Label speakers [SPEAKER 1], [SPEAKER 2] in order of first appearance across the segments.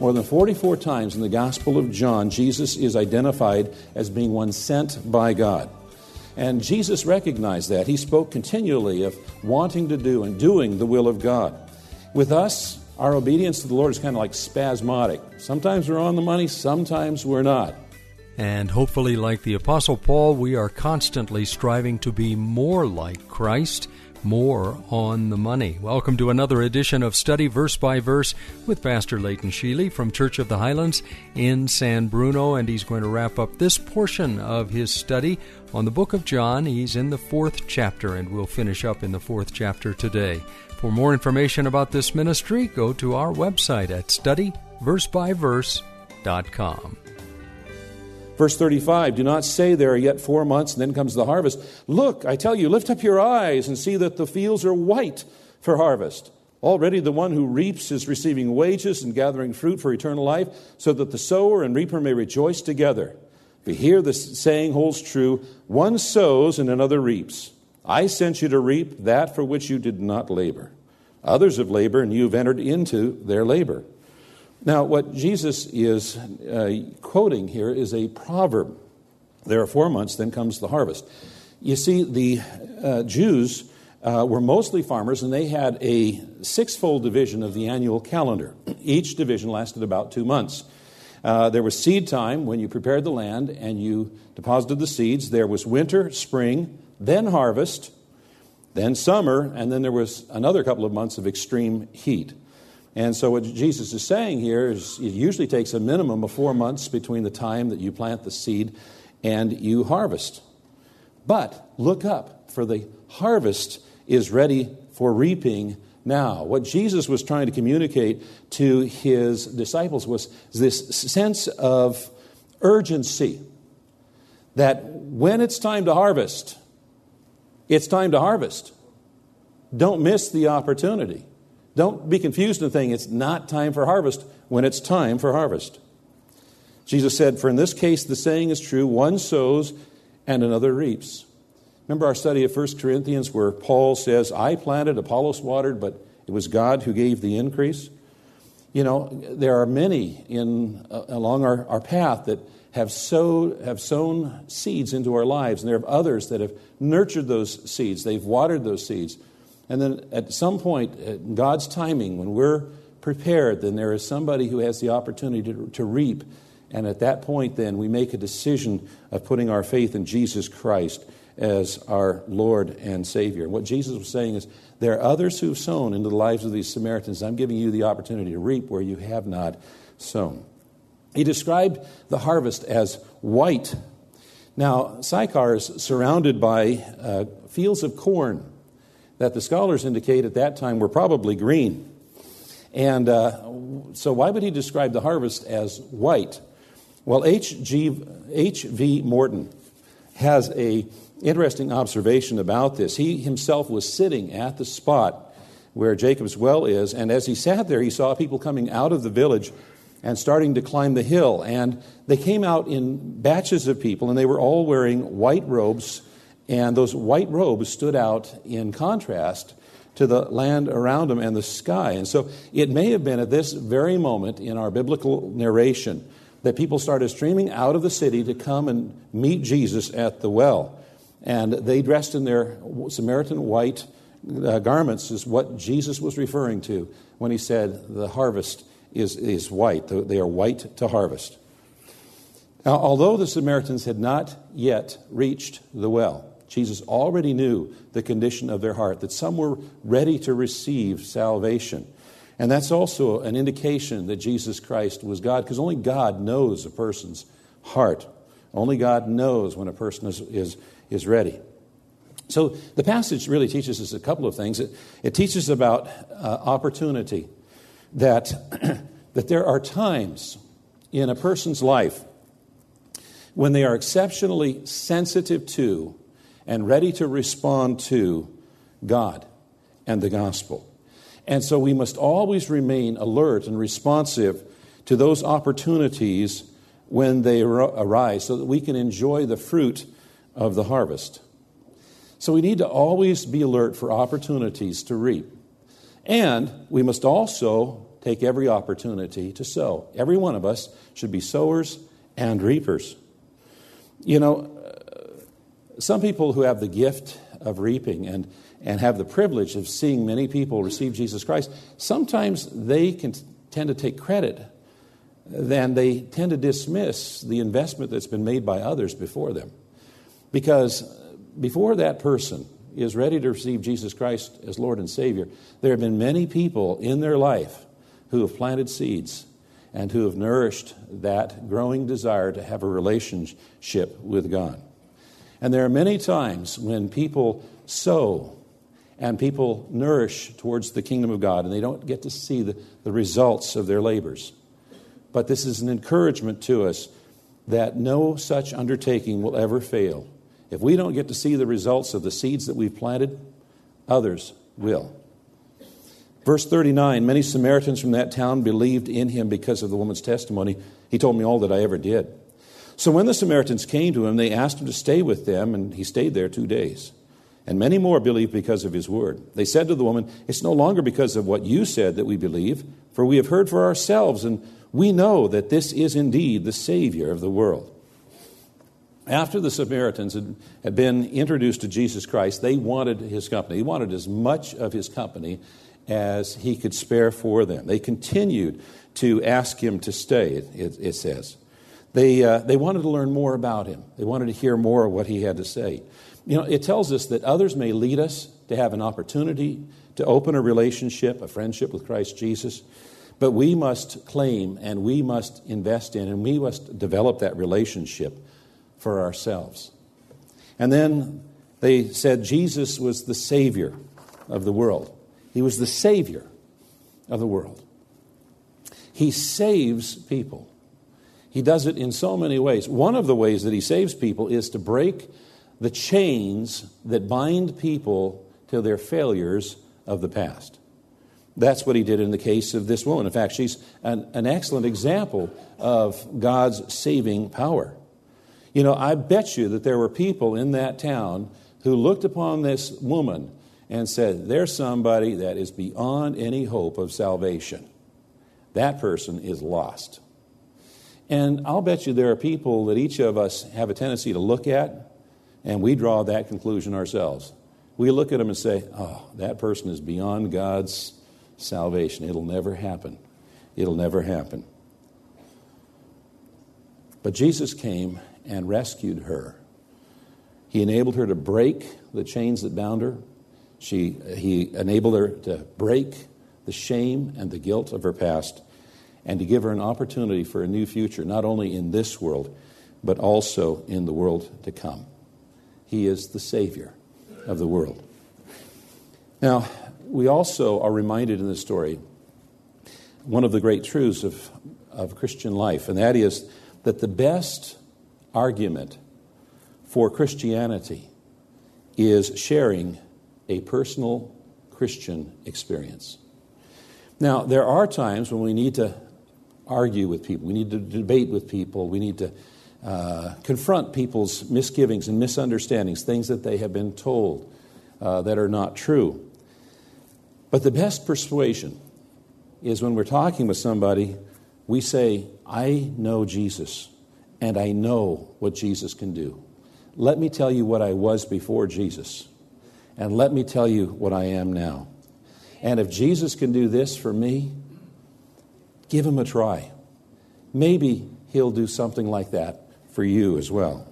[SPEAKER 1] More than 44 times in the Gospel of John, Jesus is identified as being one sent by God. And Jesus recognized that. He spoke continually of wanting to do and doing the will of God. With us, our obedience to the Lord is kind of like spasmodic. Sometimes we're on the money, sometimes we're not.
[SPEAKER 2] And hopefully, like the Apostle Paul, we are constantly striving to be more like Christ more on the money. Welcome to another edition of Study Verse by Verse with Pastor Leighton Sheely from Church of the Highlands in San Bruno, and he's going to wrap up this portion of his study on the book of John. He's in the fourth chapter, and we'll finish up in the fourth chapter today. For more information about this ministry, go to our website at studyversebyverse.com.
[SPEAKER 1] Verse 35 Do not say there are yet four months, and then comes the harvest. Look, I tell you, lift up your eyes and see that the fields are white for harvest. Already the one who reaps is receiving wages and gathering fruit for eternal life, so that the sower and reaper may rejoice together. For here the saying holds true one sows and another reaps. I sent you to reap that for which you did not labor. Others have labored, and you have entered into their labor. Now, what Jesus is uh, quoting here is a proverb. There are four months, then comes the harvest. You see, the uh, Jews uh, were mostly farmers, and they had a sixfold division of the annual calendar. Each division lasted about two months. Uh, there was seed time when you prepared the land and you deposited the seeds. There was winter, spring, then harvest, then summer, and then there was another couple of months of extreme heat. And so, what Jesus is saying here is it usually takes a minimum of four months between the time that you plant the seed and you harvest. But look up, for the harvest is ready for reaping now. What Jesus was trying to communicate to his disciples was this sense of urgency that when it's time to harvest, it's time to harvest. Don't miss the opportunity. Don't be confused and think it's not time for harvest when it's time for harvest. Jesus said, For in this case the saying is true one sows and another reaps. Remember our study of 1 Corinthians where Paul says, I planted, Apollos watered, but it was God who gave the increase? You know, there are many in, uh, along our, our path that have, sowed, have sown seeds into our lives, and there are others that have nurtured those seeds. They've watered those seeds. And then at some point, in God's timing, when we're prepared, then there is somebody who has the opportunity to, to reap. And at that point, then, we make a decision of putting our faith in Jesus Christ as our Lord and Savior. What Jesus was saying is, there are others who've sown into the lives of these Samaritans. I'm giving you the opportunity to reap where you have not sown. He described the harvest as white. Now, Sychar is surrounded by uh, fields of corn that the scholars indicate at that time were probably green. And uh, so, why would he describe the harvest as white? Well, H.V. Morton has a interesting observation about this. He himself was sitting at the spot where Jacob's well is, and as he sat there, he saw people coming out of the village and starting to climb the hill. And they came out in batches of people, and they were all wearing white robes and those white robes stood out in contrast to the land around them and the sky. And so it may have been at this very moment in our biblical narration that people started streaming out of the city to come and meet Jesus at the well. And they dressed in their Samaritan white uh, garments, is what Jesus was referring to when he said, The harvest is, is white. They are white to harvest. Now, although the Samaritans had not yet reached the well, Jesus already knew the condition of their heart, that some were ready to receive salvation. And that's also an indication that Jesus Christ was God, because only God knows a person's heart. Only God knows when a person is, is, is ready. So the passage really teaches us a couple of things. It, it teaches about uh, opportunity, that, that there are times in a person's life when they are exceptionally sensitive to and ready to respond to God and the gospel. And so we must always remain alert and responsive to those opportunities when they arise so that we can enjoy the fruit of the harvest. So we need to always be alert for opportunities to reap. And we must also take every opportunity to sow. Every one of us should be sowers and reapers. You know, some people who have the gift of reaping and, and have the privilege of seeing many people receive Jesus Christ, sometimes they can tend to take credit then they tend to dismiss the investment that's been made by others before them. Because before that person is ready to receive Jesus Christ as Lord and Savior, there have been many people in their life who have planted seeds and who have nourished that growing desire to have a relationship with God. And there are many times when people sow and people nourish towards the kingdom of God and they don't get to see the, the results of their labors. But this is an encouragement to us that no such undertaking will ever fail. If we don't get to see the results of the seeds that we've planted, others will. Verse 39 Many Samaritans from that town believed in him because of the woman's testimony. He told me all that I ever did. So when the Samaritans came to him, they asked him to stay with them, and he stayed there two days. And many more believed because of his word. They said to the woman, It's no longer because of what you said that we believe, for we have heard for ourselves, and we know that this is indeed the Savior of the world. After the Samaritans had, been introduced to Jesus Christ, they wanted his company. He wanted as much of his company as he could spare for them. They continued to ask him to stay, it, it, it says. They, uh, they wanted to learn more about him, they wanted to hear more of what he had to say. You know, it tells us that others may lead us to have an opportunity to open a relationship, a friendship with Christ Jesus. But we must claim and we must invest in and we must develop that relationship for ourselves. And then they said Jesus was the Savior of the world. He was the Savior of the world. He saves people. He does it in so many ways. One of the ways that He saves people is to break the chains that bind people to their failures of the past. That's what he did in the case of this woman. In fact, she's an, an excellent example of God's saving power. You know, I bet you that there were people in that town who looked upon this woman and said, There's somebody that is beyond any hope of salvation. That person is lost. And I'll bet you there are people that each of us have a tendency to look at, and we draw that conclusion ourselves. We look at them and say, Oh, that person is beyond God's salvation. It'll never happen. It'll never happen. But Jesus came and rescued her. He enabled her to break the chains that bound her. She, he enabled her to break the shame and the guilt of her past and to give her an opportunity for a new future, not only in this world, but also in the world to come. He is the Savior of the world. Now, we also are reminded in this story one of the great truths of, of Christian life, and that is that the best argument for Christianity is sharing a personal Christian experience. Now, there are times when we need to argue with people, we need to debate with people, we need to uh, confront people's misgivings and misunderstandings, things that they have been told uh, that are not true. But the best persuasion is when we're talking with somebody, we say, I know Jesus, and I know what Jesus can do. Let me tell you what I was before Jesus, and let me tell you what I am now. And if Jesus can do this for me, give him a try. Maybe he'll do something like that for you as well.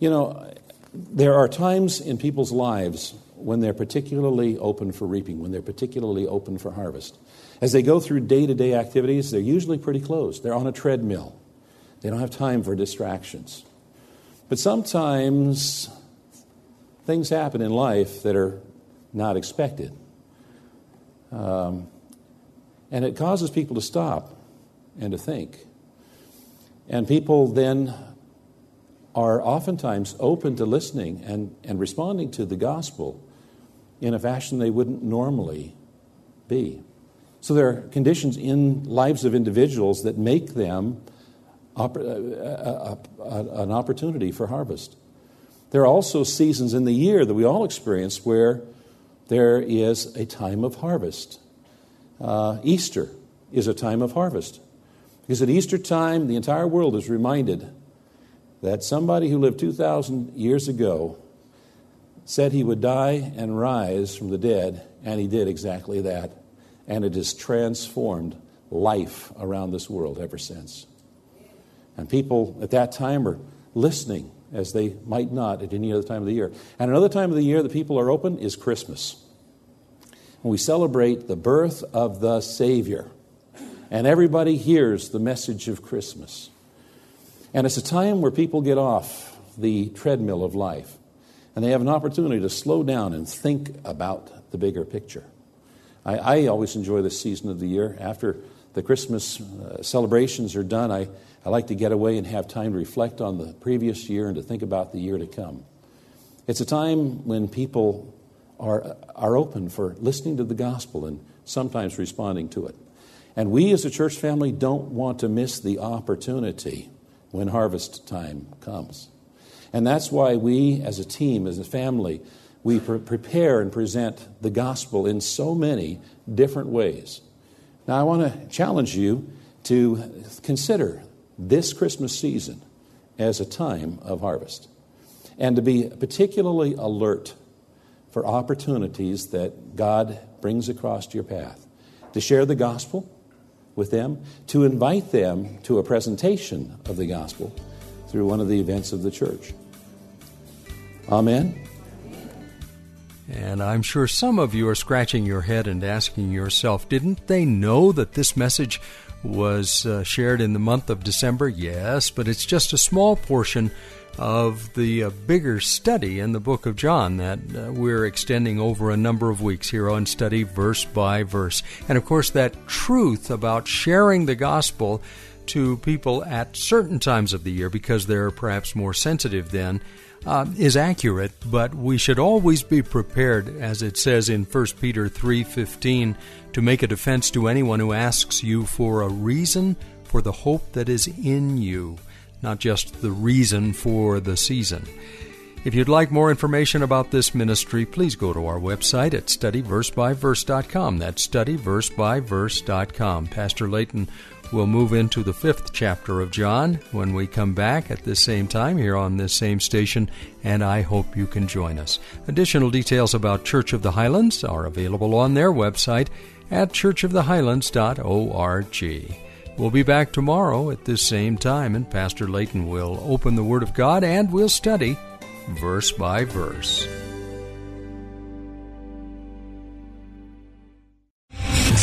[SPEAKER 1] You know, there are times in people's lives when they're particularly open for reaping, when they're particularly open for harvest. As they go through day to day activities, they're usually pretty closed. They're on a treadmill, they don't have time for distractions. But sometimes things happen in life that are not expected. Um, and it causes people to stop and to think. And people then are oftentimes open to listening and, and responding to the gospel in a fashion they wouldn't normally be. So there are conditions in lives of individuals that make them uh, uh, uh, an opportunity for harvest. There are also seasons in the year that we all experience where there is a time of harvest. Uh, Easter is a time of harvest. Because at Easter time, the entire world is reminded that somebody who lived 2,000 years ago said he would die and rise from the dead, and he did exactly that and it has transformed life around this world ever since. And people at that time are listening as they might not at any other time of the year. And another time of the year that people are open is Christmas. We celebrate the birth of the Savior, and everybody hears the message of Christmas. And it's a time where people get off the treadmill of life and they have an opportunity to slow down and think about the bigger picture. I, I always enjoy this season of the year. After the Christmas uh, celebrations are done, I, I like to get away and have time to reflect on the previous year and to think about the year to come. It's a time when people are, are open for listening to the gospel and sometimes responding to it. And we as a church family don't want to miss the opportunity when harvest time comes. And that's why we as a team, as a family, we pre- prepare and present the gospel in so many different ways. Now, I want to challenge you to consider this Christmas season as a time of harvest and to be particularly alert for opportunities that God brings across your path to share the gospel with them, to invite them to a presentation of the gospel through one of the events of the church. Amen.
[SPEAKER 2] And I'm sure some of you are scratching your head and asking yourself, didn't they know that this message was uh, shared in the month of December? Yes, but it's just a small portion of the uh, bigger study in the book of John that uh, we're extending over a number of weeks here on Study Verse by Verse. And of course, that truth about sharing the gospel to people at certain times of the year because they're perhaps more sensitive then uh, is accurate, but we should always be prepared, as it says in 1 Peter 3:15, to make a defense to anyone who asks you for a reason for the hope that is in you, not just the reason for the season. If you'd like more information about this ministry, please go to our website at studyversebyverse.com. That's studyversebyverse.com. Pastor Layton We'll move into the fifth chapter of John when we come back at the same time here on this same station, and I hope you can join us. Additional details about Church of the Highlands are available on their website at churchofthehighlands.org. We'll be back tomorrow at this same time, and Pastor Layton will open the Word of God and we'll study verse by verse.